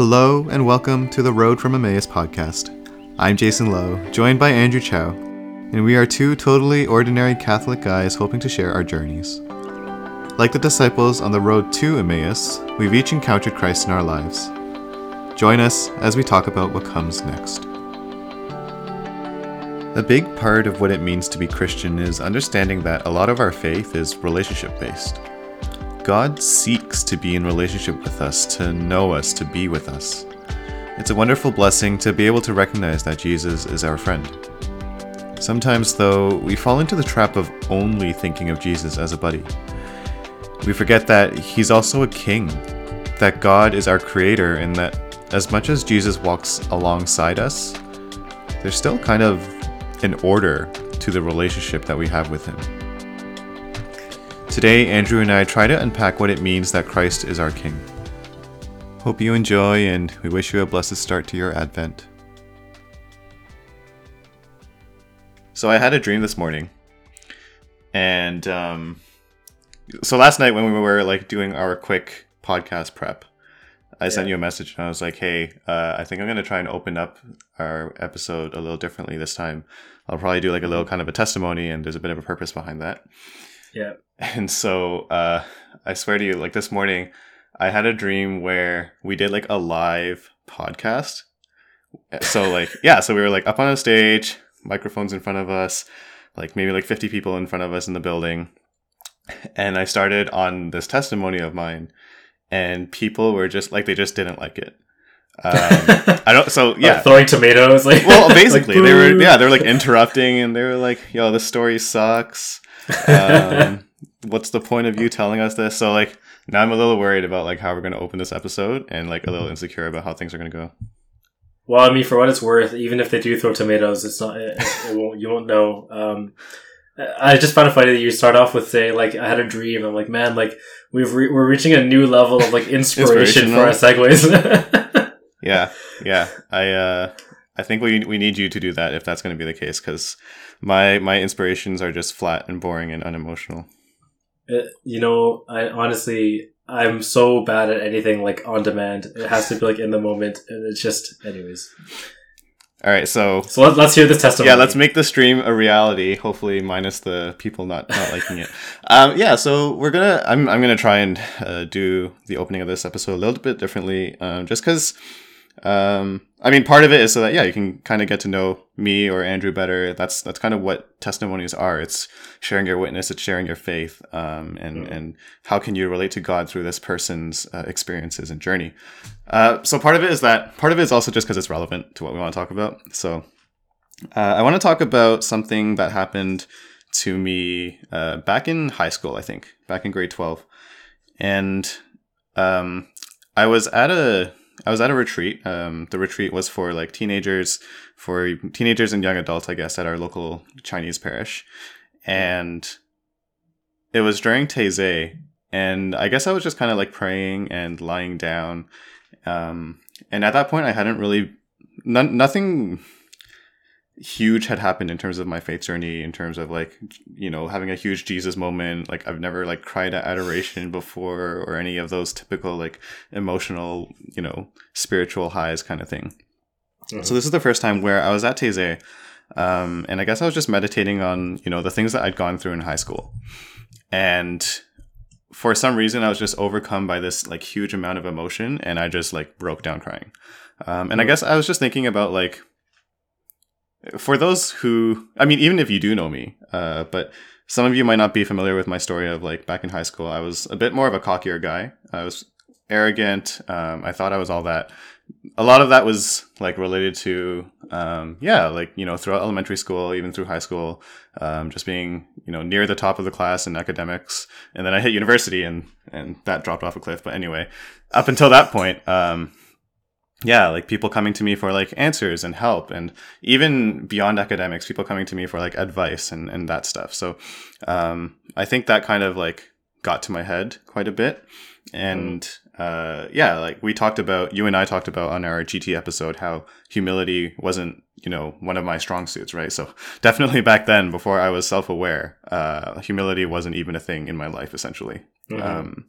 Hello and welcome to the Road from Emmaus podcast. I'm Jason Lowe, joined by Andrew Chow, and we are two totally ordinary Catholic guys hoping to share our journeys. Like the disciples on the road to Emmaus, we've each encountered Christ in our lives. Join us as we talk about what comes next. A big part of what it means to be Christian is understanding that a lot of our faith is relationship based. God seeks to be in relationship with us, to know us, to be with us. It's a wonderful blessing to be able to recognize that Jesus is our friend. Sometimes, though, we fall into the trap of only thinking of Jesus as a buddy. We forget that he's also a king, that God is our creator, and that as much as Jesus walks alongside us, there's still kind of an order to the relationship that we have with him. Today, Andrew and I try to unpack what it means that Christ is our King. Hope you enjoy, and we wish you a blessed start to your Advent. So, I had a dream this morning, and um, so last night when we were like doing our quick podcast prep, I yeah. sent you a message and I was like, "Hey, uh, I think I'm gonna try and open up our episode a little differently this time. I'll probably do like a little kind of a testimony, and there's a bit of a purpose behind that." Yeah. And so uh, I swear to you, like this morning, I had a dream where we did like a live podcast. So like yeah, so we were like up on a stage, microphones in front of us, like maybe like 50 people in front of us in the building. And I started on this testimony of mine and people were just like they just didn't like it. Um, I don't. So yeah, like throwing tomatoes. Like well, basically like, they were. Yeah, they were like interrupting, and they were like, "Yo, this story sucks." Um, what's the point of you telling us this? So like now I'm a little worried about like how we're going to open this episode and like a little insecure about how things are going to go. Well, I mean, for what it's worth, even if they do throw tomatoes, it's not. It, it won't. You won't know. Um, I just found it funny that you start off with say like I had a dream. I'm like, man, like we've re- we're reaching a new level of like inspiration for our segues. yeah, yeah. I uh, I think we we need you to do that if that's going to be the case because my my inspirations are just flat and boring and unemotional. Uh, you know, I honestly I'm so bad at anything like on demand. It has to be like in the moment, and it's just, anyways. All right, so so let, us hear this testimony. Yeah, let's make the stream a reality. Hopefully, minus the people not not liking it. Um, yeah, so we're gonna I'm I'm gonna try and uh, do the opening of this episode a little bit differently, um, just because um, I mean, part of it is so that yeah, you can kind of get to know me or Andrew better. That's that's kind of what testimonies are. It's sharing your witness, it's sharing your faith, um, and mm. and how can you relate to God through this person's uh, experiences and journey. Uh, so part of it is that part of it is also just because it's relevant to what we want to talk about. So uh, I want to talk about something that happened to me uh, back in high school. I think back in grade twelve, and um, I was at a I was at a retreat. Um, the retreat was for like teenagers, for teenagers and young adults, I guess, at our local Chinese parish, and it was during Taizé, and I guess I was just kind of like praying and lying down, um, and at that point, I hadn't really, nothing huge had happened in terms of my faith journey in terms of like you know having a huge jesus moment. Like i've never like cried at adoration before or any of those typical like emotional you know spiritual highs kind of thing. Mm-hmm. so this is the first time where i was at Taizé, um, and i guess i was just meditating on you know the things that i'd gone through in high school. And for some reason i was just overcome by this like huge amount of emotion and i just like broke down crying. Um, and i guess i was just thinking about like for those who, I mean, even if you do know me, uh, but some of you might not be familiar with my story of like back in high school, I was a bit more of a cockier guy. I was arrogant. Um, I thought I was all that. A lot of that was like related to, um, yeah, like, you know, throughout elementary school, even through high school, um, just being, you know, near the top of the class in academics. And then I hit university and, and that dropped off a cliff. But anyway, up until that point, um, yeah, like people coming to me for like answers and help, and even beyond academics, people coming to me for like advice and, and that stuff. So um, I think that kind of like got to my head quite a bit. And uh, yeah, like we talked about, you and I talked about on our GT episode how humility wasn't, you know, one of my strong suits, right? So definitely back then, before I was self aware, uh, humility wasn't even a thing in my life, essentially. Mm-hmm. Um,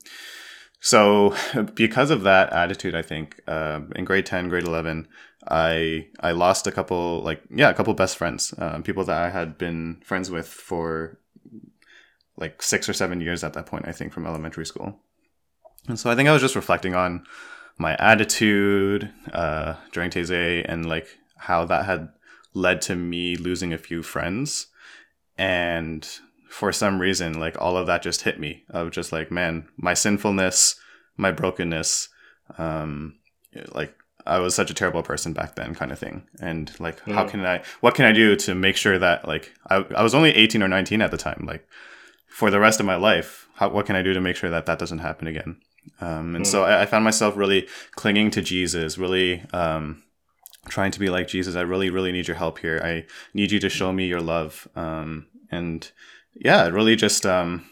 so because of that attitude, I think uh, in grade ten, grade eleven, I I lost a couple like yeah a couple best friends, um, people that I had been friends with for like six or seven years at that point. I think from elementary school, and so I think I was just reflecting on my attitude uh, during Taizé and like how that had led to me losing a few friends, and for some reason like all of that just hit me of just like man my sinfulness my brokenness um like I was such a terrible person back then, kind of thing. And like, mm. how can I, what can I do to make sure that like, I, I was only 18 or 19 at the time, like for the rest of my life, how, what can I do to make sure that that doesn't happen again? Um, and mm. so I, I, found myself really clinging to Jesus, really, um, trying to be like Jesus. I really, really need your help here. I need you to show me your love. Um, and yeah, really just, um,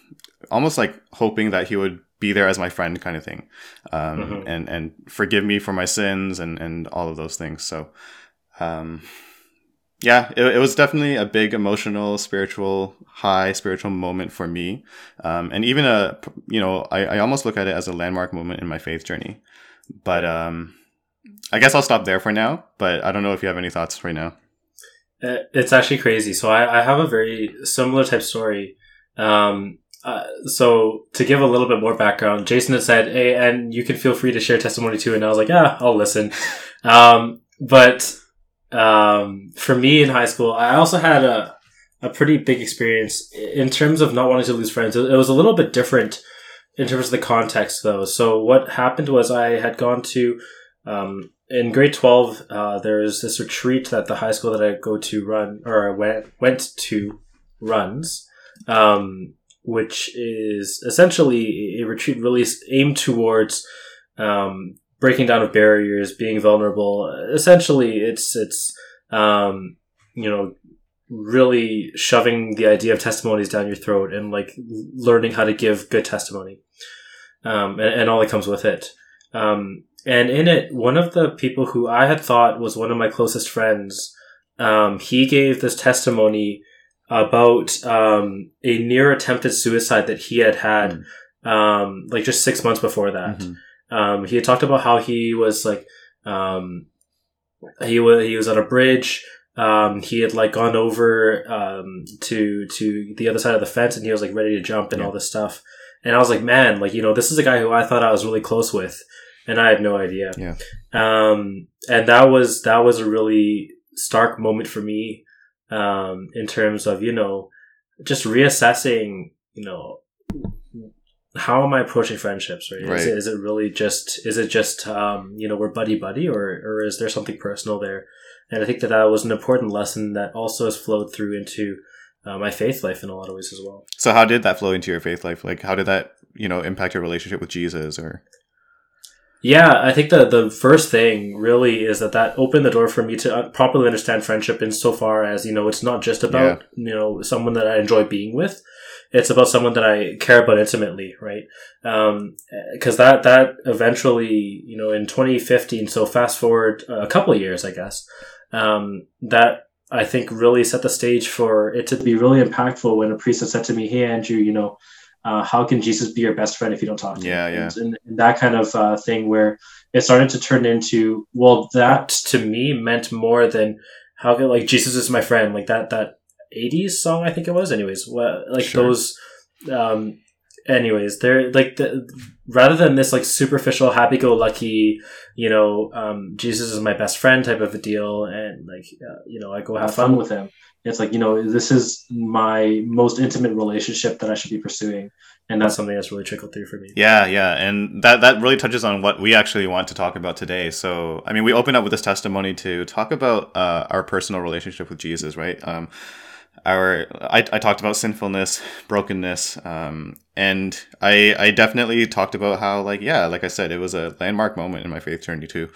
almost like hoping that he would be there as my friend kind of thing. Um, mm-hmm. and and forgive me for my sins and and all of those things. So um, yeah it, it was definitely a big emotional spiritual high spiritual moment for me. Um, and even a you know I, I almost look at it as a landmark moment in my faith journey. But um, i guess i'll stop there for now but i don't know if you have any thoughts right now it's actually crazy so i, I have a very similar type story um, uh, so to give a little bit more background, Jason had said, "Hey, and you can feel free to share testimony too." And I was like, "Yeah, I'll listen." Um, but um, for me in high school, I also had a a pretty big experience in terms of not wanting to lose friends. It was a little bit different in terms of the context, though. So what happened was I had gone to um, in grade twelve. Uh, there was this retreat that the high school that I go to run or I went went to runs. Um, which is essentially a retreat really aimed towards um, breaking down of barriers, being vulnerable. Essentially, it's it's um, you know really shoving the idea of testimonies down your throat and like learning how to give good testimony um, and, and all that comes with it. Um, and in it, one of the people who I had thought was one of my closest friends, um, he gave this testimony about um, a near attempted suicide that he had had, mm. um, like just six months before that. Mm-hmm. Um, he had talked about how he was like, um, he was he was on a bridge. Um, he had like gone over um, to to the other side of the fence, and he was like ready to jump and yeah. all this stuff. And I was like, man, like you know, this is a guy who I thought I was really close with, and I had no idea. Yeah. Um, and that was that was a really stark moment for me um, in terms of you know just reassessing you know how am I approaching friendships right, right. Is, it, is, it really just is it just um, you know we're buddy buddy or or is there something personal there and I think that that was an important lesson that also has flowed through into uh, my faith life in a lot of ways as well. So how did that flow into your faith life? Like how did that you know impact your relationship with Jesus or yeah, I think the the first thing really is that that opened the door for me to uh, properly understand friendship insofar as you know it's not just about yeah. you know someone that I enjoy being with, it's about someone that I care about intimately, right? Because um, that that eventually you know in 2015, so fast forward a couple years, I guess, um, that I think really set the stage for it to be really impactful when a priest had said to me, "Hey Andrew, you know." Uh, how can Jesus be your best friend if you don't talk to yeah, him? Yeah, and, and, that kind of uh, thing where it started to turn into, well, that to me meant more than how could like Jesus is my friend, like that that '80s song I think it was. Anyways, well, like sure. those. Um, anyways, they're like the rather than this like superficial happy-go-lucky, you know, um, Jesus is my best friend type of a deal, and like uh, you know, I go have fun with him it's like you know this is my most intimate relationship that i should be pursuing. And that's something that's really trickled through for me. Yeah yeah. And that that really touches on what we actually want to talk about today. So i mean we opened up with this testimony to talk about uh, our personal relationship with jesus right? Um, our I, I talked about sinfulness brokenness um, and i i definitely talked about how like yeah like i said it was a landmark moment in my faith journey to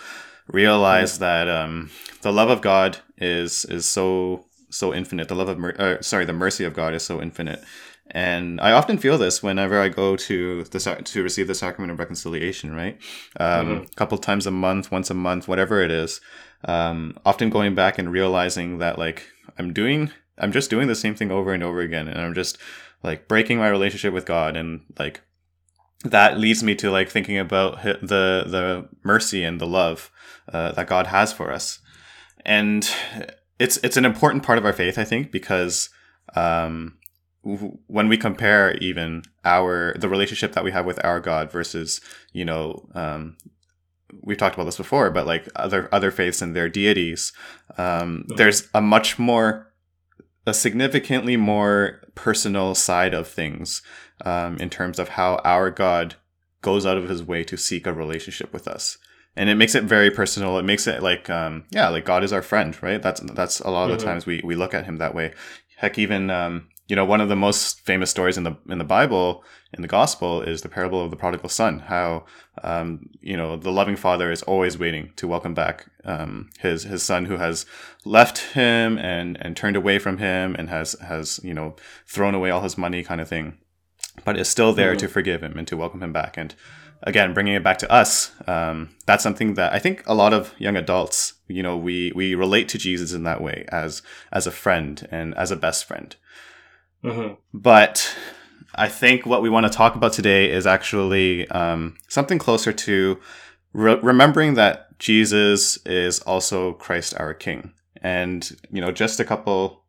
realize that um, the love of god is is so so infinite. The love of mer- uh, sorry, the mercy of God is so infinite. And I often feel this whenever I go to the to receive the sacrament of reconciliation, right? Um, mm-hmm. A couple times a month, once a month, whatever it is. Um, often going back and realizing that like I'm doing, I'm just doing the same thing over and over again, and I'm just like breaking my relationship with God and like that leads me to like thinking about the the mercy and the love uh, that God has for us, and it's it's an important part of our faith, I think, because um, when we compare even our the relationship that we have with our God versus you know um, we've talked about this before, but like other other faiths and their deities, um, there's a much more a significantly more personal side of things um, in terms of how our God goes out of his way to seek a relationship with us. And it makes it very personal. It makes it like, um, yeah, like God is our friend, right? That's that's a lot of mm-hmm. the times we, we look at him that way. Heck, even um, you know, one of the most famous stories in the in the Bible, in the Gospel, is the parable of the prodigal son. How um, you know the loving father is always waiting to welcome back um, his his son who has left him and and turned away from him and has has you know thrown away all his money, kind of thing, but is still there mm-hmm. to forgive him and to welcome him back. And again, bringing it back to us, um, that's something that I think a lot of young adults, you know, we we relate to Jesus in that way as as a friend and as a best friend. Mm-hmm. But I think what we want to talk about today is actually um, something closer to re- remembering that Jesus is also Christ our King. And, you know, just a couple,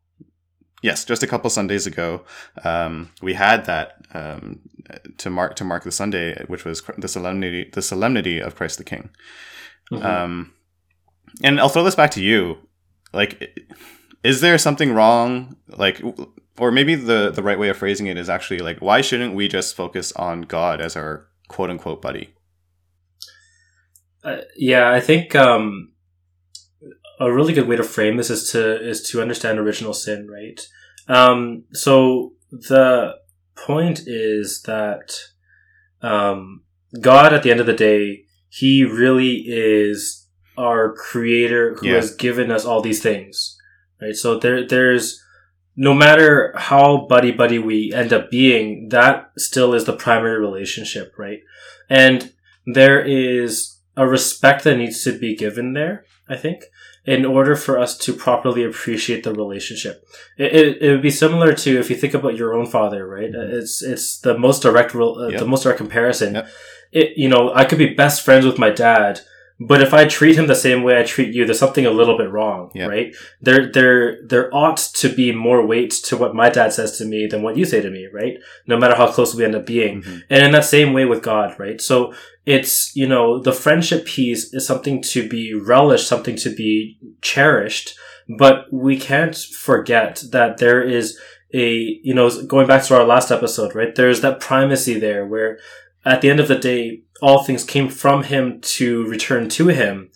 yes, just a couple Sundays ago, um, we had that um, to mark to mark the Sunday, which was the solemnity the solemnity of Christ the King. Mm-hmm. Um, and I'll throw this back to you. Like, is there something wrong? Like, or maybe the the right way of phrasing it is actually like why shouldn't we just focus on god as our quote unquote buddy uh, yeah i think um, a really good way to frame this is to is to understand original sin right um, so the point is that um, god at the end of the day he really is our creator who yeah. has given us all these things right so there there's no matter how buddy buddy we end up being, that still is the primary relationship, right? And there is a respect that needs to be given there, I think, in order for us to properly appreciate the relationship. It, it, it would be similar to if you think about your own father, right? Mm-hmm. It's, it's the most direct, uh, yep. the most direct comparison. Yep. It, you know, I could be best friends with my dad, but if I treat him the same way I treat you, there's something a little bit wrong, yeah. right? There, there, there ought to be more weight to what my dad says to me than what you say to me, right? No matter how close we end up being. Mm-hmm. And in that same way with God, right? So it's, you know, the friendship piece is something to be relished, something to be cherished, but we can't forget that there is a, you know, going back to our last episode, right? There's that primacy there where at the end of the day, all things came from him to return to him,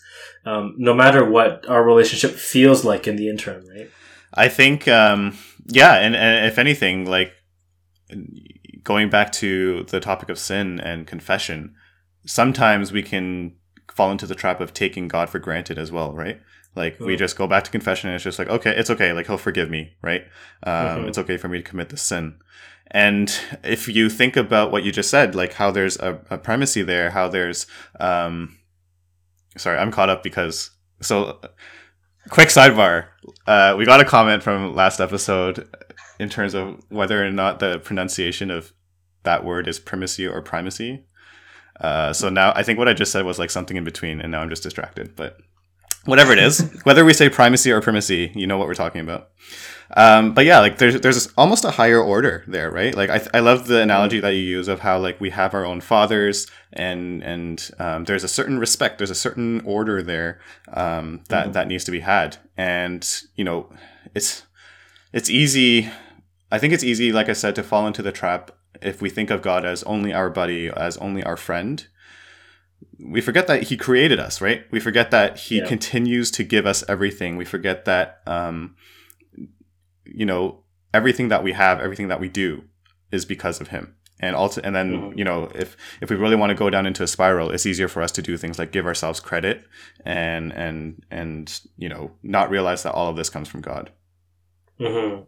um, no matter what our relationship feels like in the interim, right? I think, um, yeah, and, and if anything, like going back to the topic of sin and confession, sometimes we can fall into the trap of taking God for granted as well, right? Like we just go back to confession and it's just like, okay, it's okay. Like he'll forgive me, right? Um, mm-hmm. It's okay for me to commit the sin. And if you think about what you just said, like how there's a, a primacy there, how there's, um, sorry, I'm caught up because, so quick sidebar. Uh, we got a comment from last episode in terms of whether or not the pronunciation of that word is primacy or primacy. Uh, so now I think what I just said was like something in between, and now I'm just distracted. But whatever it is, whether we say primacy or primacy, you know what we're talking about. Um, but yeah, like there's there's almost a higher order there, right? Like I, I love the analogy that you use of how like we have our own fathers and and um, there's a certain respect, there's a certain order there um, that mm-hmm. that needs to be had, and you know it's it's easy. I think it's easy, like I said, to fall into the trap if we think of God as only our buddy, as only our friend. We forget that He created us, right? We forget that He yeah. continues to give us everything. We forget that um, you know, everything that we have, everything that we do is because of him. And also, and then, mm-hmm. you know, if, if we really want to go down into a spiral, it's easier for us to do things like give ourselves credit and, and, and, you know, not realize that all of this comes from God. Mm-hmm.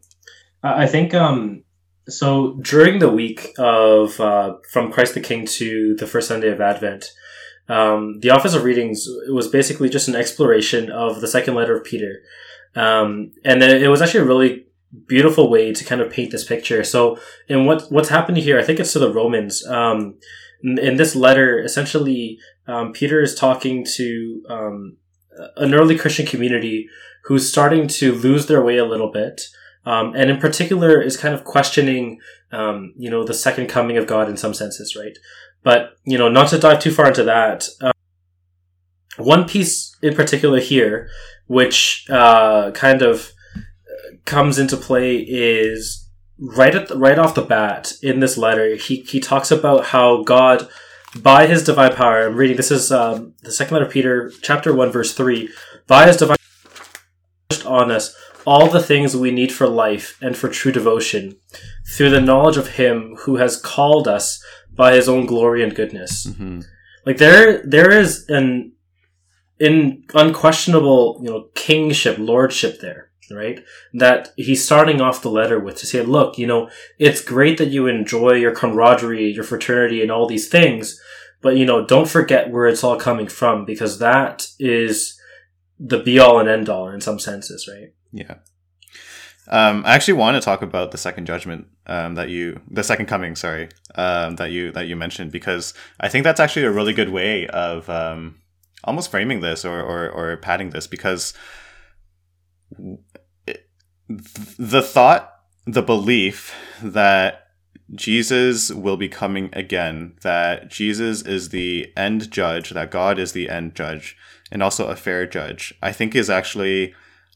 I think, um, so during the week of, uh, from Christ the King to the first Sunday of Advent, um, the Office of Readings was basically just an exploration of the second letter of Peter. Um, and then it was actually a really beautiful way to kind of paint this picture. So, and what what's happened here, I think it's to the Romans. Um, in, in this letter, essentially, um, Peter is talking to um, an early Christian community who's starting to lose their way a little bit. Um, and in particular is kind of questioning, um, you know, the second coming of God in some senses, right? But, you know, not to dive too far into that, uh, one piece in particular here, which uh, kind of comes into play is right at the, right off the bat in this letter. He he talks about how God, by His divine power, I'm reading. This is um, the second letter of Peter, chapter one, verse three. By His divine on us all the things we need for life and for true devotion, through the knowledge of Him who has called us by His own glory and goodness. Mm-hmm. Like there, there is an in unquestionable, you know, kingship, lordship there, right? That he's starting off the letter with to say, look, you know, it's great that you enjoy your camaraderie, your fraternity, and all these things, but you know, don't forget where it's all coming from because that is the be all and end all in some senses, right? Yeah. Um, I actually want to talk about the second judgment um, that you, the second coming, sorry, um, that you that you mentioned because I think that's actually a really good way of um, almost framing this or, or, or padding this because the thought, the belief that Jesus will be coming again, that Jesus is the end judge, that God is the end judge, and also a fair judge, I think is actually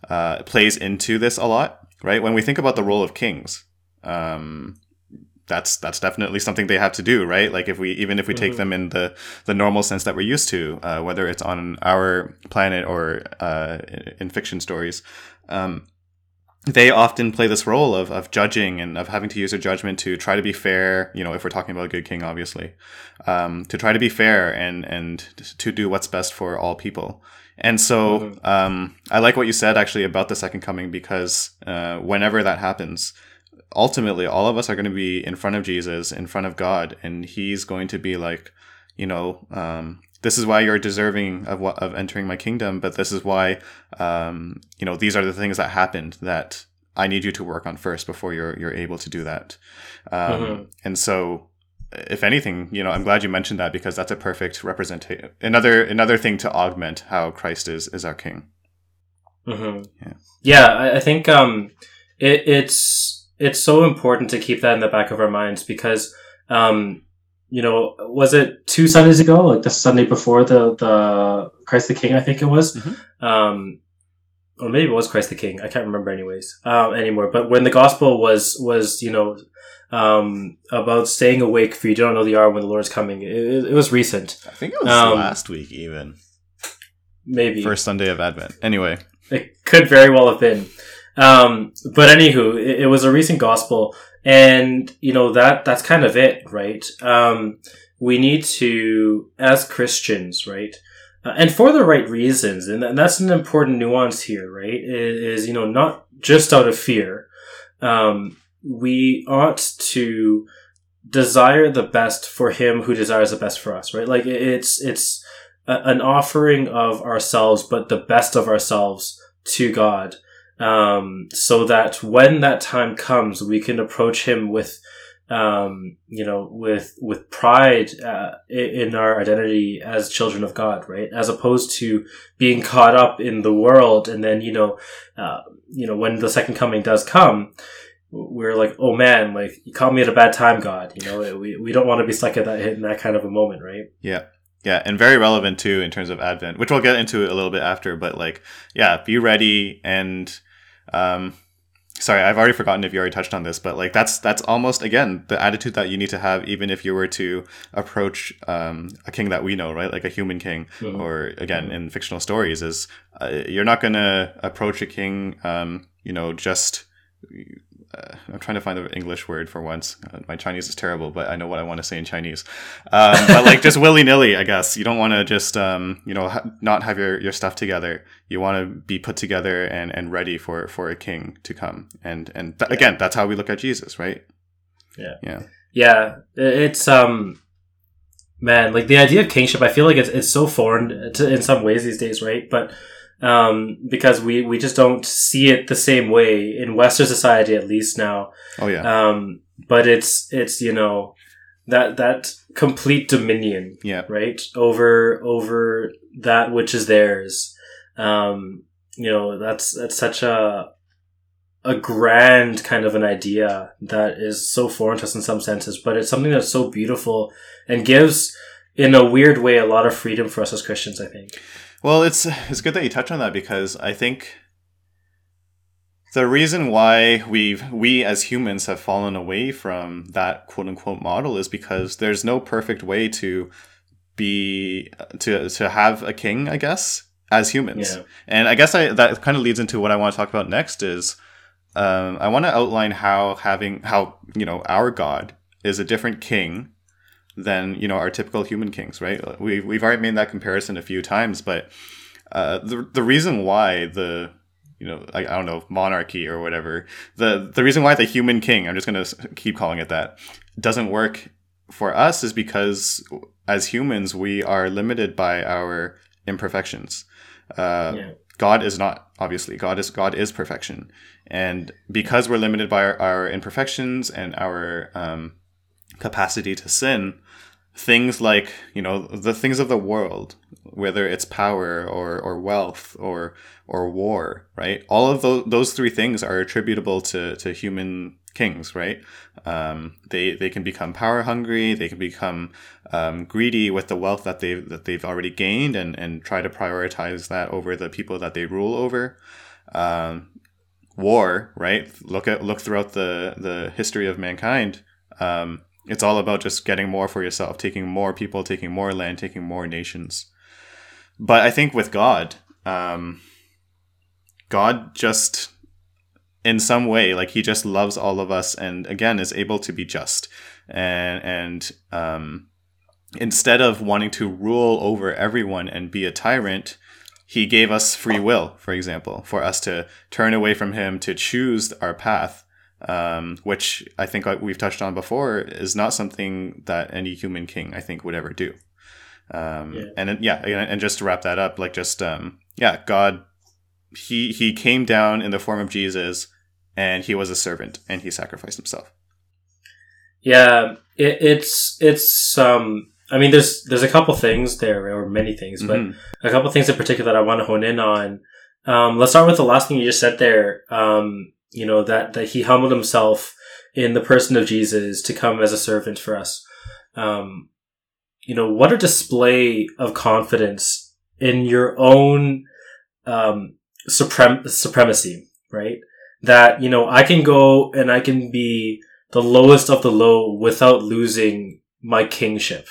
uh, plays into this a lot, right? When we think about the role of kings, um, that's that's definitely something they have to do, right? Like if we even if we take mm-hmm. them in the the normal sense that we're used to, uh, whether it's on our planet or uh, in fiction stories, um, they often play this role of of judging and of having to use their judgment to try to be fair. You know, if we're talking about a good king, obviously, um, to try to be fair and and to do what's best for all people. And so mm-hmm. um, I like what you said actually about the second coming because uh, whenever that happens ultimately all of us are going to be in front of Jesus, in front of God, and He's going to be like, you know, um, this is why you're deserving of what of entering my kingdom, but this is why, um, you know, these are the things that happened that I need you to work on first before you're you're able to do that. Um, mm-hmm. And so, if anything, you know, I'm glad you mentioned that because that's a perfect representation. Another another thing to augment how Christ is is our King. Mm-hmm. Yeah, yeah. I, I think um, it, it's it's so important to keep that in the back of our minds because, um, you know, was it two Sundays ago, like the Sunday before the the Christ the King, I think it was, mm-hmm. um, or maybe it was Christ the King. I can't remember, anyways, um, anymore. But when the gospel was was you know um, about staying awake for you don't know the hour when the Lord is coming, it, it was recent. I think it was um, last week, even maybe first Sunday of Advent. Anyway, it could very well have been. Um, but anywho, it, it, was a recent gospel, and you know that that's kind of it, right? Um, we need to, as Christians, right, uh, and for the right reasons, and, and that's an important nuance here, right? Is, is you know not just out of fear. Um, we ought to desire the best for him who desires the best for us, right? Like it's it's a, an offering of ourselves, but the best of ourselves to God um, so that when that time comes, we can approach him with, um, you know, with with pride uh, in our identity as children of God, right? As opposed to being caught up in the world, and then you know, uh, you know, when the second coming does come, we're like, oh man, like you caught me at a bad time, God. You know, we we don't want to be stuck at that in that kind of a moment, right? Yeah. Yeah, and very relevant too in terms of Advent, which we'll get into a little bit after. But like, yeah, be ready and um, sorry, I've already forgotten if you already touched on this, but like that's that's almost again the attitude that you need to have, even if you were to approach um, a king that we know, right, like a human king, mm-hmm. or again in fictional stories, is uh, you're not gonna approach a king, um, you know, just uh, I'm trying to find the English word for once. Uh, my Chinese is terrible, but I know what I want to say in Chinese. Um, but like just willy nilly, I guess. You don't want to just um, you know ha- not have your, your stuff together. You want to be put together and, and ready for for a king to come. And and th- again, that's how we look at Jesus, right? Yeah, yeah, yeah. It's um, man, like the idea of kingship. I feel like it's it's so foreign to, in some ways these days, right? But um, because we, we just don't see it the same way in Western society, at least now. Oh yeah. Um, but it's it's you know, that that complete dominion, Yeah. right over over that which is theirs. Um, you know, that's that's such a a grand kind of an idea that is so foreign to us in some senses, but it's something that's so beautiful and gives, in a weird way, a lot of freedom for us as Christians. I think. Well, it's it's good that you touch on that because I think the reason why we've we as humans have fallen away from that quote unquote model is because there's no perfect way to be to to have a king, I guess, as humans. Yeah. And I guess I that kind of leads into what I want to talk about next is um, I want to outline how having how you know our God is a different king than you know our typical human kings, right? We've we've already made that comparison a few times, but uh, the the reason why the you know I, I don't know monarchy or whatever the the reason why the human king I'm just gonna keep calling it that doesn't work for us is because as humans we are limited by our imperfections. Uh, yeah. God is not obviously God is God is perfection, and because we're limited by our, our imperfections and our um, capacity to sin, things like you know the things of the world, whether it's power or or wealth or or war, right? All of those those three things are attributable to to human kings, right? Um, they they can become power hungry. They can become um, greedy with the wealth that they've that they've already gained, and and try to prioritize that over the people that they rule over. Um, war, right? Look at look throughout the the history of mankind. Um, it's all about just getting more for yourself, taking more people, taking more land, taking more nations. But I think with God, um, God just in some way like he just loves all of us and again is able to be just and and um instead of wanting to rule over everyone and be a tyrant he gave us free will for example for us to turn away from him to choose our path um, which i think we've touched on before is not something that any human king i think would ever do um, Yeah. and yeah and just to wrap that up like just um, yeah god he he came down in the form of jesus and he was a servant and he sacrificed himself Yeah, it, it's it's um. I mean, there's there's a couple things there, or many things, but Mhm. a couple things in particular that I want to hone in on. Um, let's start with the last thing you just said there. Um, you know that that he humbled himself in the person of Jesus to come as a servant for us. Um, you know what a display of confidence in your own um, suprem- supremacy, right? That you know I can go and I can be the lowest of the low without losing my kingship.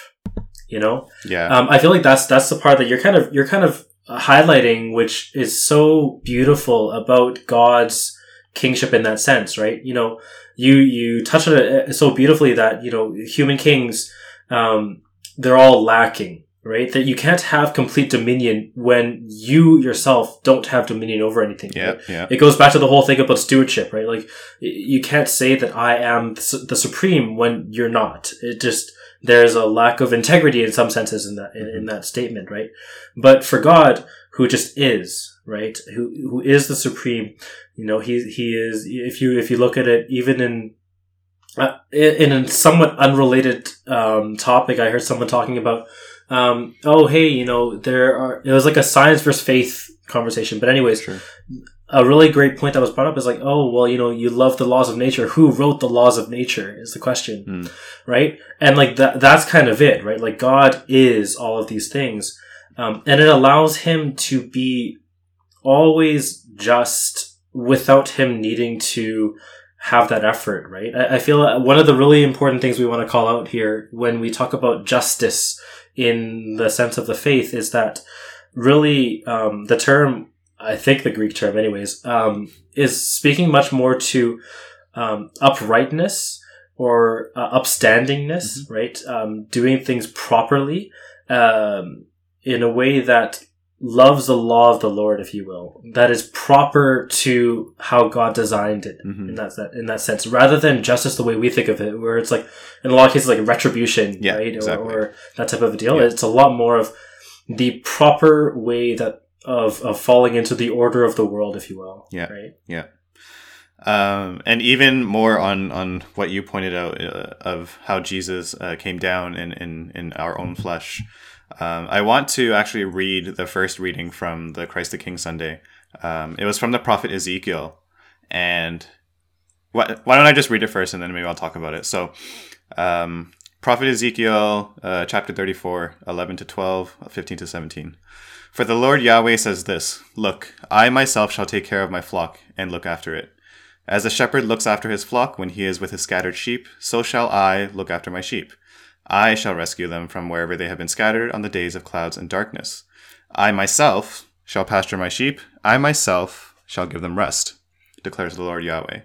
You know, yeah um, I feel like that's that's the part that you're kind of you're kind of highlighting, which is so beautiful about God's kingship in that sense, right? You know, you you touch on it uh, so beautifully that you know human kings, um, they're all lacking, right? That you can't have complete dominion when you yourself don't have dominion over anything. yeah right? yeah It goes back to the whole thing about stewardship, right? Like you can't say that I am the the supreme when you're not. It just there's a lack of integrity in some senses in that in, in that statement, right? But for God, who just is, right? Who who is the supreme? You know, he he is. If you if you look at it, even in uh, in in a somewhat unrelated um, topic, I heard someone talking about, um, oh hey, you know, there are. It was like a science versus faith conversation, but anyways, sure a really great point that was brought up is like, oh, well, you know, you love the laws of nature. Who wrote the laws of nature is the question, Hmm. right? And like that, that's kind of it, right? Like God is all of these things. Um, and it allows him to be always just without him needing to have that effort, right? I, I feel one of the really important things we want to call out here when we talk about justice in the sense of the faith is that really um, the term I think the Greek term, anyways, um, is speaking much more to um, uprightness or uh, upstandingness, right? Um, doing things properly um, in a way that loves the law of the Lord, if you will, that is proper to how God designed it Mhm. in that in that sense, rather than justice the way we think of it, where it's like in a lot of cases like retribution, Yeah, right, exactly. or, or that type of a deal. Yeah. It's a lot more of the proper way that of of falling into the order of the world, if you will. Yeah. Right. Um, and even more on, on what you pointed out uh, of how Jesus uh, came down in, in, in our own flesh. Um, I want to actually read the first reading from the Christ the King Sunday. Um, it was from the prophet Ezekiel. And why, why don't I just read it first and then maybe I'll talk about it? So, um, prophet Ezekiel, uh, chapter 34, 11 to 12, 15 to 17. For the Lord Yahweh says this Look, I myself shall take care of my flock and look after it. As a shepherd looks after his flock when he is with his scattered sheep, so shall I look after my sheep. I shall rescue them from wherever they have been scattered on the days of clouds and darkness. I myself shall pasture my sheep. I myself shall give them rest, declares the Lord Yahweh.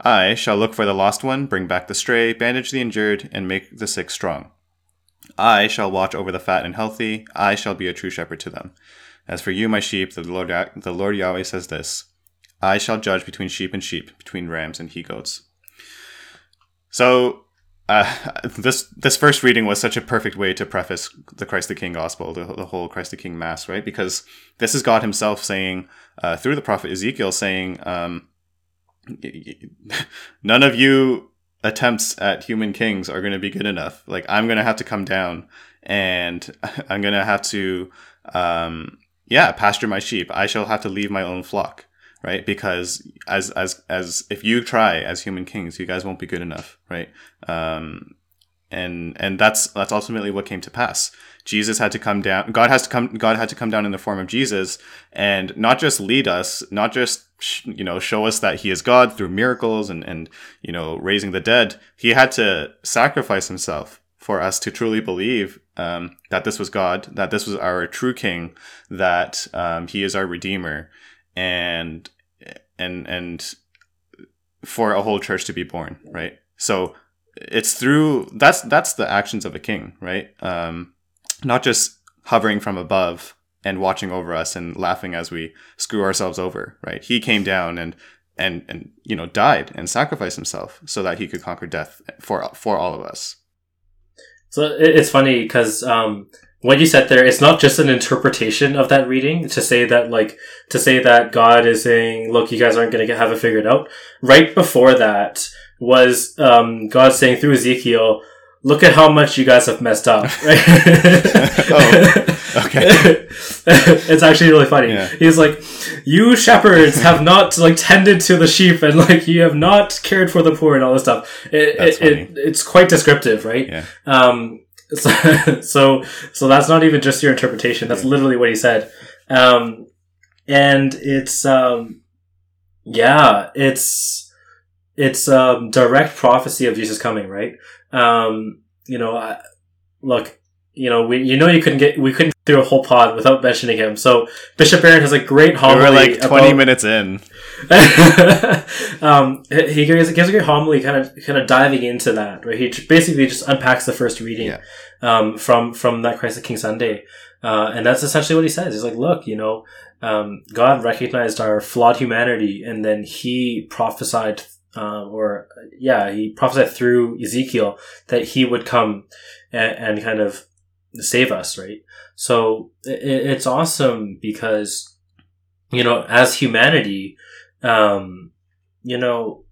I shall look for the lost one, bring back the stray, bandage the injured, and make the sick strong. I shall watch over the fat and healthy. I shall be a true shepherd to them. As for you, my sheep, the Lord, the Lord Yahweh says this I shall judge between sheep and sheep, between rams and he goats. So, uh, this this first reading was such a perfect way to preface the Christ the King gospel, the, the whole Christ the King mass, right? Because this is God Himself saying uh, through the prophet Ezekiel, saying, um, "None of you attempts at human kings are going to be good enough. Like I'm going to have to come down, and I'm going to have to, um, yeah, pasture my sheep. I shall have to leave my own flock." Right? Because as as as if you try as human kings, you guys won't be good enough, right? Um, and and that's that's ultimately what came to pass. Jesus had to come down. God has to come. God had to come down in the form of Jesus, and not just lead us, not just you know show us that He is God through miracles and and you know raising the dead. He had to sacrifice Himself for us to truly believe um, that this was God, that this was our true King, that um, He is our Redeemer, and and and for a whole church to be born, right? So it's through that's that's the actions of a king, right? Um, not just hovering from above and watching over us and laughing as we screw ourselves over, right? He came down and and and you know died and sacrificed himself so that he could conquer death for for all of us. So it's funny because um, what you said there, it's not just an interpretation of that reading to say that, like, to say that God is saying, look, you guys aren't going to have it figured out. Right before that was um, God saying through Ezekiel, look at how much you guys have messed up. Right? oh, okay. it's actually really funny. Yeah. He's like, you shepherds have not like tended to the sheep and like you have not cared for the poor and all this stuff. It, it, it, it's quite descriptive, right? Yeah. Um, so, so, so that's not even just your interpretation. That's literally what he said. Um, and it's, um, yeah, it's, it's, um, direct prophecy of Jesus coming, right? Um, you know, I, look, you know, we, you know, you couldn't get, we couldn't do a whole pod without mentioning him. So Bishop Barron has a great homily. We were like twenty about, minutes in. um, he gives, gives a great homily, kind of kind of diving into that. Right, he basically just unpacks the first reading yeah. um, from from that Christ the King Sunday, uh, and that's essentially what he says. He's like, look, you know, um, God recognized our flawed humanity, and then He prophesied. Uh, or yeah, he prophesied through Ezekiel that he would come and, and kind of save us, right? So it, it's awesome because, you know, as humanity, um, you know,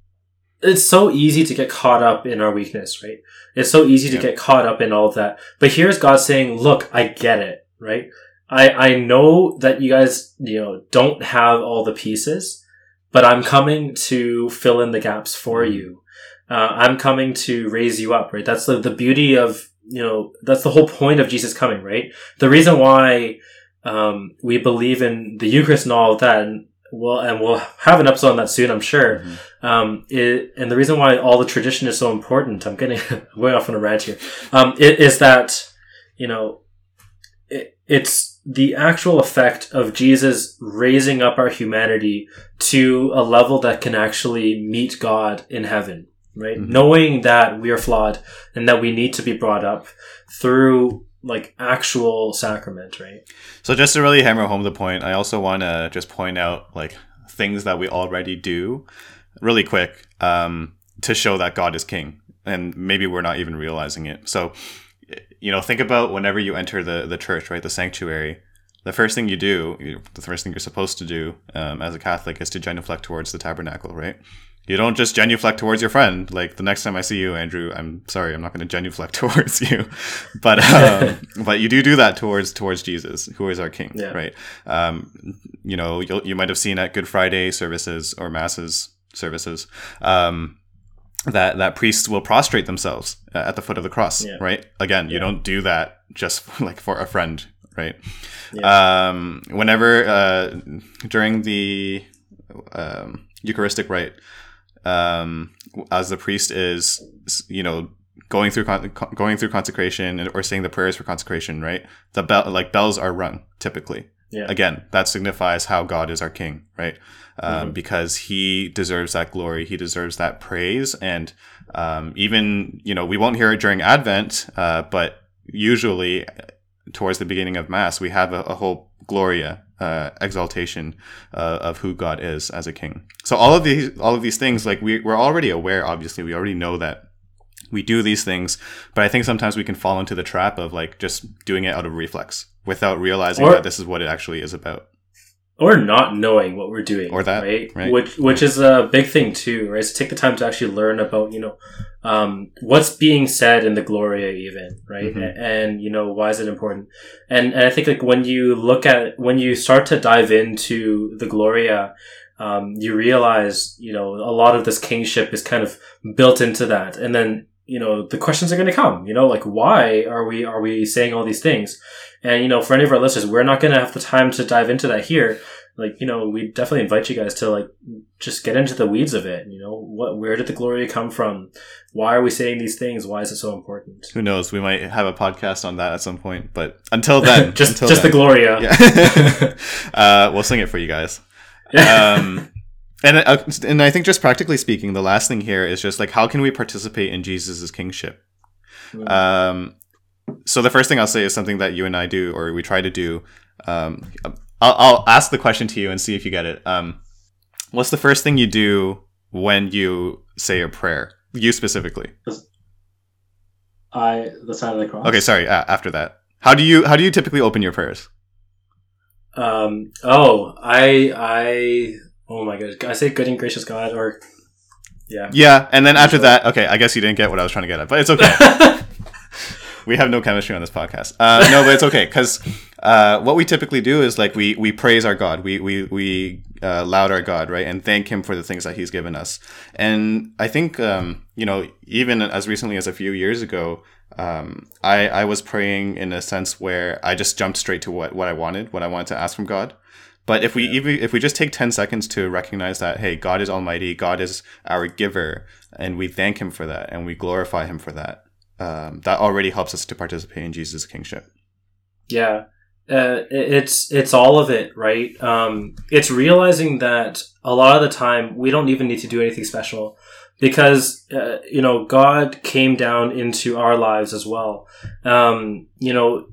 it's so easy to get caught up in our weakness, right? It's so easy to get caught up in all of that. But here's God saying, look, I get it, right? I, I know that you guys, you know, don't have all the pieces, but I'm coming to fill in the gaps for mm-hmm. you. Uh, I'm coming to raise you up, right? That's the, the beauty of you know, that's the whole point of Jesus coming, right? The reason why um, we believe in the Eucharist and all of that, and we'll, and we'll have an episode on that soon, I'm sure. Mm-hmm. Um, it, and the reason why all the tradition is so important, I'm getting way off on a rant here, um, it, is that, you know, it, it's the actual effect of Jesus raising up our humanity to a level that can actually meet God in heaven right? Mm-hmm. Knowing that we are flawed and that we need to be brought up through like actual sacrament, right? So just to really hammer home the point, I also want to just point out like things that we already do really quick um, to show that God is king. And maybe we're not even realizing it. So, you know, think about whenever you enter the, the church, right? The sanctuary. The first thing you do, the first thing you're supposed to do um, as a Catholic is to genuflect towards the tabernacle, right? You don't just genuflect towards your friend. Like the next time I see you, Andrew, I'm sorry, I'm not going to genuflect towards you, but um, but you do do that towards towards Jesus, who is our King, Yeah. right? Um, you know, you'll, you might have seen at Good Friday services or masses services. Um, that that priests will prostrate themselves uh, at the foot of the cross, Yeah. right? Again, you Yeah. don't do that just like for a friend, right? Um, whenever uh, during the um, Eucharistic rite, um, as the priest is, you know, going through con- going through consecration or saying the prayers for consecration, right? The bell, like bells, are rung typically. Yeah. Again, that signifies how God is our King, right? Um, Because He deserves that glory, He deserves that praise, and um, even you know we won't hear it during Advent, uh, but usually towards the beginning of Mass, we have a, a whole Gloria uh, exaltation uh, of who God is as a King. So all of these, all of these things, like we, we're already aware. Obviously, we already know that we do these things, but I think sometimes we can fall into the trap of like just doing it out of reflex without realizing Or- that this is what it actually is about. Or not knowing what we're doing, Or that, right? right. Which which is a big thing too, right? So take the time to actually learn about you know um, what's being said in the Gloria, even right, Mhm. And you know why is it important? And and I think like when you look at when you start to dive into the Gloria. Um, you realize, you know, a lot of this kingship is kind of built into that, and then you know the questions are going to come. You know, like why are we are we saying all these things? And you know, for any of our listeners, we're not going to have the time to dive into that here. Like, you know, we definitely invite you guys to like just get into the weeds of it. You know, what where did the Gloria come from? Why are we saying these things? Why is it so important? Who knows? We might have a podcast on that at some point, but until then, just until just then, the Gloria. Yeah, uh, we'll sing it for you guys. um, and uh, and I think just practically speaking, the last thing here is just like how can we participate in Jesus's kingship? Mm. Um, so the first thing I'll say is something that you and I do, or we try to do. Um, I'll, I'll ask the question to you and see if you get it. Um, what's the first thing you do when you say a prayer? You specifically. I the sign of the cross. Okay, sorry. Uh, after that, how do you how do you typically open your prayers? Um. Oh, I I. Oh my god! I say good and gracious God, or yeah. Yeah, and then after that, okay, I guess you didn't get what I was trying to get at, but it's okay. we have no chemistry on this podcast. Uh, no, but it's okay because uh, what we typically do is like we we praise our God, we we we uh, laud our God, right, and thank Him for the things that He's given us. And I think um, you know, even as recently as a few years ago, um, I I was praying in a sense where I just jumped straight to what what I wanted, what I wanted to ask from God. But if we even if we just take ten seconds to recognize that, hey, God is Almighty, God is our giver, and we thank Him for that, and we glorify Him for that, um, that already helps us to participate in Jesus' kingship. Yeah. Uh, it's it's all of it, right? Um, it's realizing that a lot of the time we don't even need to do anything special because uh, you know God came down into our lives as well. Um, you know,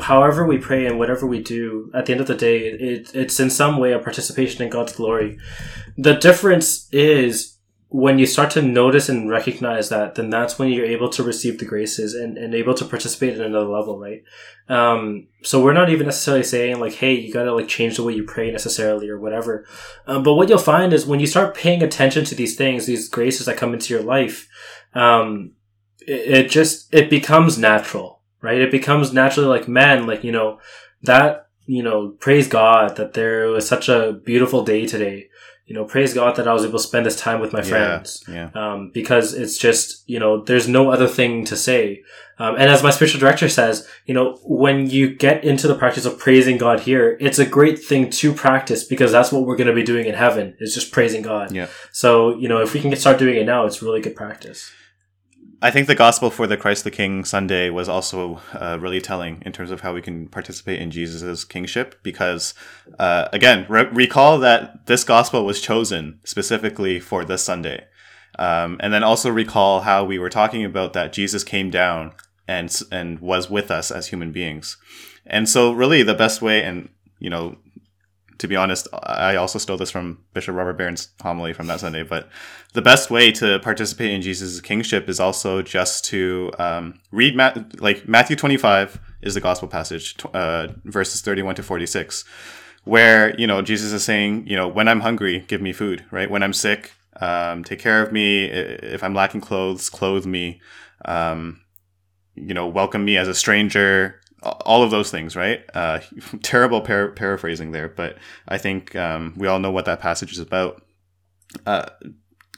however we pray and whatever we do, at the end of the day, it, it's in some way a participation in God's glory. The difference is when you start to notice and recognize that, then that's when you're able to receive the graces and, and able to participate at another level, right? Um, so we're not even necessarily saying like, hey, you gotta like change the way you pray necessarily or whatever. Um, but what you'll find is when you start paying attention to these things, these graces that come into your life, um, it, it just, it becomes natural, right? It becomes naturally like, man, like, you know, that, you know, praise God that there was such a beautiful day today. You know, praise God that I was able to spend this time with my friends. Yeah, um, because it's just you know there's no other thing to say. Um, and as my spiritual director says you know when you get into the practice of praising god here it's a great thing to practice because that's what we're going to be doing in heaven is just praising god. Yeah. so you know if we can get start doing it now it's really good practice I think the gospel for the Christ the King Sunday was also uh, really telling in terms of how we can participate in Jesus' kingship. Because, uh, again, re- recall that this gospel was chosen specifically for this Sunday. Um, and then also recall how we were talking about that Jesus came down and and was with us as human beings. And so, really, the best way, and you know, to be honest, I also stole this from Bishop Robert Barron's homily from that Sunday. But the best way to participate in Jesus' kingship is also just to um, read Ma- like Matthew twenty five is the gospel passage, uh, verses thirty one to forty six, where you know Jesus is saying, you know, when I'm hungry, give me food, right? When I'm sick, um, take care of me. If I'm lacking clothes, clothe me. Um, you know, welcome me as a stranger. All of those things, right? Uh, terrible par- paraphrasing there, but I think um, we all know what that passage is about. Uh,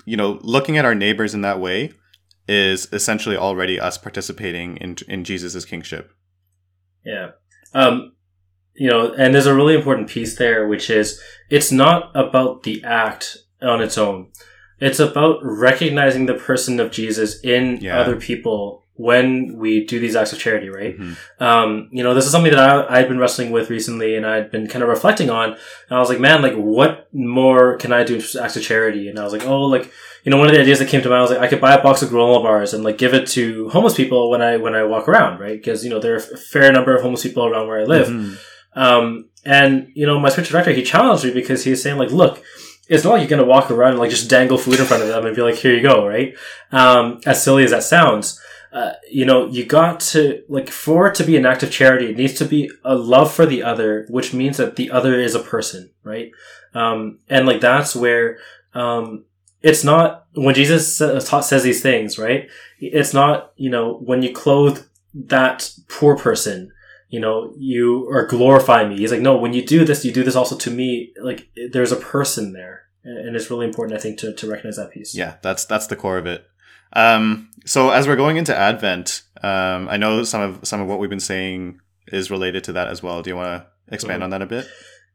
you know, looking at our neighbors in that way is essentially already us participating in in Jesus's kingship. Yeah. Um, you know, and there's a really important piece there, which is it's not about the act on its own. It's about recognizing the person of Jesus in Yeah. other people when we do these acts of charity, right? Mhm. Um, you know, this is something that I, I'd been wrestling with recently and I'd been kind of reflecting on. And I was like, man, like, what more can I do in acts of charity? And I was like, oh, like, you know, one of the ideas that came to mind was like, I could buy a box of granola bars and like give it to homeless people when I, when I walk around, right? Because, you know, there are a fair number of homeless people around where I live. Mhm. Um, and you know, my spiritual director, he challenged me because he was saying like, look, it's not like you're going to walk around and like just dangle food in front of them and be like, here you go, right? Um, as silly as that sounds, uh, you know, you got to like for it to be an act of charity, it needs to be a love for the other, which means that the other is a person, right? Um, and like that's where, um, it's not when Jesus says these things, right? It's not, you know, when you clothe that poor person, you know, you are glorifying me. He's like, no, when you do this, you do this also to me. Like, there's a person there. And it's really important, I think, to, to recognize that piece. Yeah, that's that's the core of it. Um, so as we're going into Advent, um, I know some of some of what we've been saying is related to that as well. Do you want to expand Mhm. on that a bit?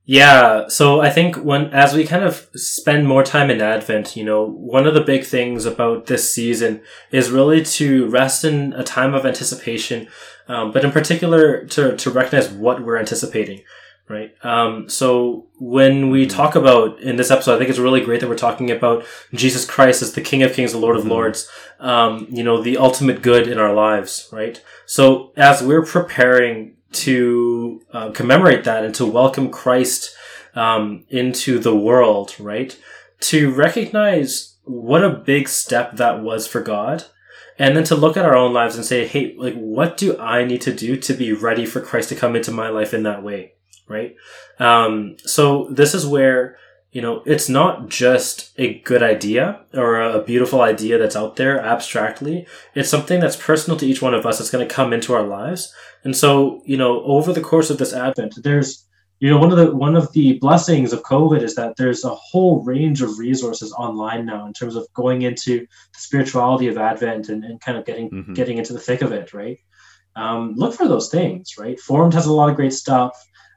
Yeah, so I think when as we kind of spend more time in Advent, you know, one of the big things about this season is really to rest in a time of anticipation, um, but in particular to to recognize what we're anticipating, right? Um, so when we talk about in this episode, I think it's really great that we're talking about Jesus Christ as the King of Kings, the Lord of Mhm. Lords, um, you know, the ultimate good in our lives, right? So as we're preparing to uh, commemorate that and to welcome Christ um, into the world, right? To recognize what a big step that was for God. And then to look at our own lives and say, hey, like, what do I need to do to be ready for Christ to come into my life in that way? Right? Um, so this is where, you know, it's not just a good idea or a beautiful idea that's out there abstractly. It's something that's personal to each one of us that's going to come into our lives. And so, you know, over the course of this Advent, there's, you know, one of the one of the blessings of COVID is that there's a whole range of resources online now in terms of going into the spirituality of Advent and, and kind of getting Mhm. getting into the thick of it, right? Um, look for those things, right? Formed has a lot of great stuff.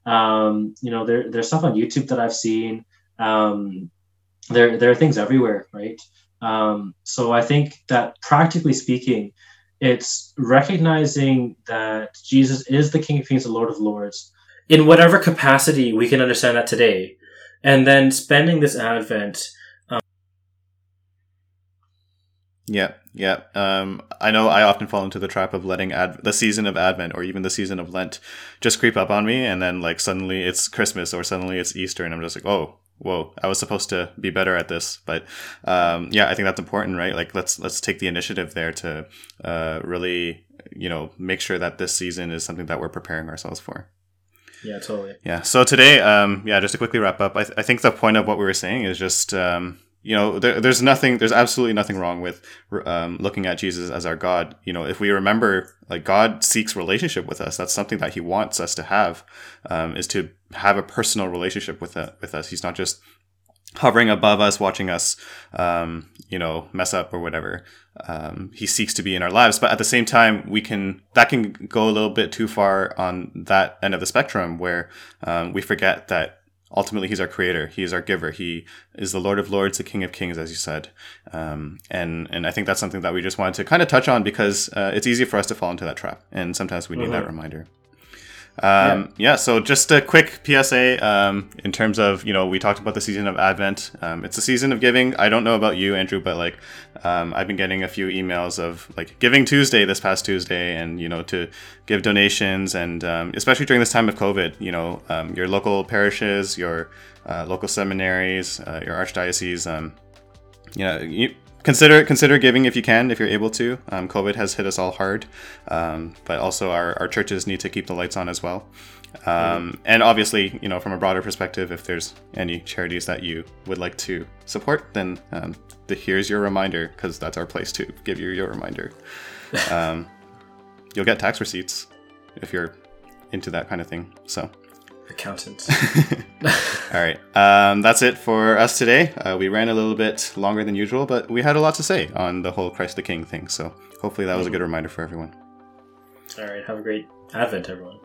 Um, you know, there, there's stuff on YouTube that I've seen. Um, there, there are things everywhere, right? Um, so I think that practically speaking, it's recognizing that Jesus is the King of Kings the Lord of Lords. In whatever capacity we can understand that today, and then spending this Advent Yeah, yeah. Um, I know I often fall into the trap of letting Ad- the season of Advent or even the season of Lent just creep up on me, and then like suddenly it's Christmas or suddenly it's Easter, and I'm just like, oh, whoa, I was supposed to be better at this. But um, yeah, I think that's important, right? Like let's let's take the initiative there to uh, really, you know, make sure that this season is something that we're preparing ourselves for. Yeah, totally. Yeah. So today, um, yeah, just to quickly wrap up, I, th- I think the point of what we were saying is just, um, you know, there, there's nothing, there's absolutely nothing wrong with um, looking at Jesus as our God. You know, if we remember, like God seeks relationship with us. That's something that He wants us to have, um, is to have a personal relationship with uh, with us. He's not just hovering above us, watching us, um, you know, mess up or whatever. Um, he seeks to be in our lives, but at the same time, we can that can go a little bit too far on that end of the spectrum, where um, we forget that ultimately he's our creator, he is our giver, he is the Lord of Lords, the King of Kings, as you said, um, and and I think that's something that we just wanted to kind of touch on because uh, it's easy for us to fall into that trap, and sometimes we need that reminder. Um, yeah. So just a quick PSA um, in terms of you know we talked about the season of Advent. Um, it's a season of giving. I don't know about you, Andrew, but like um, I've been getting a few emails of like Giving Tuesday this past Tuesday, and you know to give donations, and um, especially during this time of COVID, you know um, your local parishes, your uh, local seminaries, uh, your archdiocese, um, you know. You, consider consider giving if you can, if you're able to. Um, COVID has hit us all hard, um, but also our, our churches need to keep the lights on as well. Um, and obviously, you know, from a broader perspective, if there's any charities that you would like to support, then um, the, here's your reminder because that's our place to give you your reminder. Um, you'll get tax receipts if you're into that kind of thing. So, Accountant. all right, um, that's it for us today. Uh, we ran a little bit longer than usual, but we had a lot to say on the whole Christ the King thing. So, hopefully, that was a good reminder for everyone. All right. Have a great Advent, everyone.